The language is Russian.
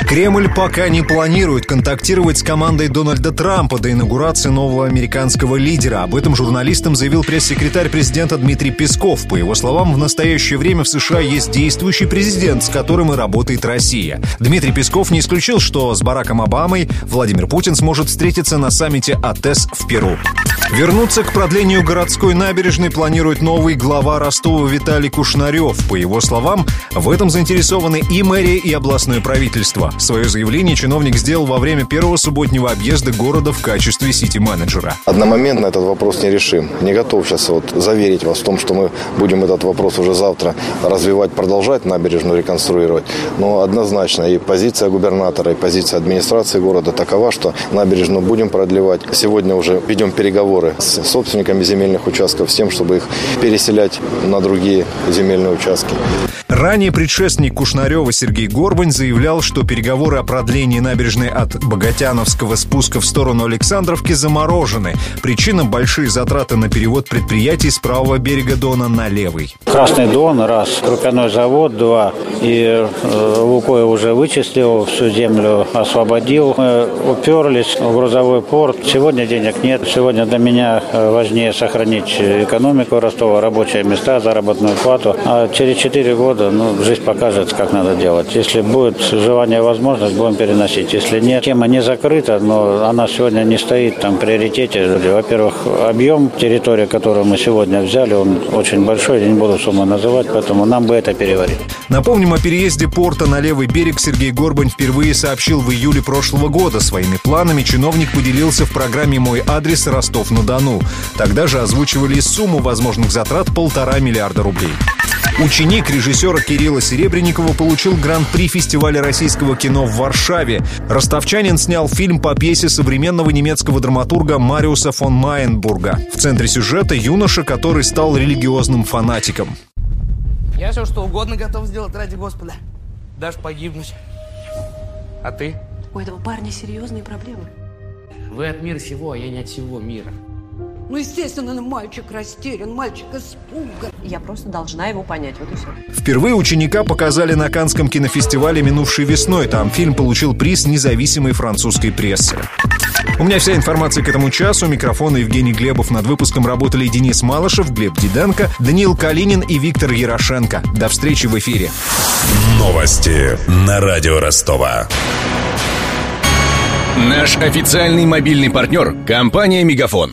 Кремль пока не планирует контактировать с командой Дональда Трампа до инаугурации нового американского лидера. Об этом журналистам заявил пресс-секретарь президента Дмитрий Песков. По его словам, в настоящее время в США есть действующий президент, с которым и работает Россия. Дмитрий Песков не исключил, что с Бараком Обамой Владимир Путин сможет встретиться на саммите АТЭС в Перу. Вернуться к продлению городской набережной планирует новый глава Ростова Виталий Кушнарев. По его словам, в этом заинтересованы и мэрия, и областное правительство. Свое заявление чиновник сделал во время первого субботнего объезда города в качестве сити-менеджера. Одномоментно этот вопрос не решим. Не готов сейчас вот заверить вас в том, что мы будем этот вопрос уже завтра развивать, продолжать набережную реконструировать. Но однозначно и позиция губернатора, и позиция администрации города такова, что набережную будем продлевать. Сегодня уже ведем переговоры с собственниками земельных участков с тем, чтобы их переселять на другие земельные участки. Ранее предшественник Кушнарева Сергей Горбань заявлял, что переговоры о продлении набережной от Богатяновского спуска в сторону Александровки заморожены. Причина – большие затраты на перевод предприятий с правого берега Дона на левый. Красный Дон, раз. Крупяной завод, два. И э, Лукойл уже вычислил, всю землю освободил. Мы уперлись в грузовой порт. Сегодня денег нет. Сегодня для меня э, важнее сохранить экономику Ростова, рабочие места, заработную плату. А через четыре года ну, жизнь покажет, как надо делать. Если будет желание, возможность, будем переносить. Если нет, тема не закрыта, но она сегодня не стоит там в приоритете. Во-первых, объем территории, которую мы сегодня взяли, он очень большой, я не буду сумму называть, поэтому нам бы это переварить. Напомним, о переезде порта на левый берег Сергей Горбань впервые сообщил в июле прошлого года. Своими планами чиновник поделился в программе «Мой адрес Ростов-на-Дону». Тогда же озвучивали сумму возможных затрат полтора миллиарда рублей. Ученик режиссера Кирилла Серебренникова получил гран-при фестиваля российского кино в Варшаве. Ростовчанин снял фильм по пьесе современного немецкого драматурга Мариуса фон Майенбурга. В центре сюжета юноша, который стал религиозным фанатиком. Я все что угодно готов сделать ради Господа. Даже погибнуть. А ты? У этого парня серьезные проблемы. Вы от мира сего, а я не от всего мира. Ну, естественно, мальчик растерян, мальчик испуган. Я просто должна его понять, вот и все. Впервые ученика показали на Канском кинофестивале минувшей весной. Там фильм получил приз независимой французской прессы. У меня вся информация к этому часу. Микрофон Евгений Глебов. Над выпуском работали Денис Малышев, Глеб Диденко, Даниил Калинин и Виктор Ярошенко. До встречи в эфире. Новости на радио Ростова. Наш официальный мобильный партнер – компания «Мегафон».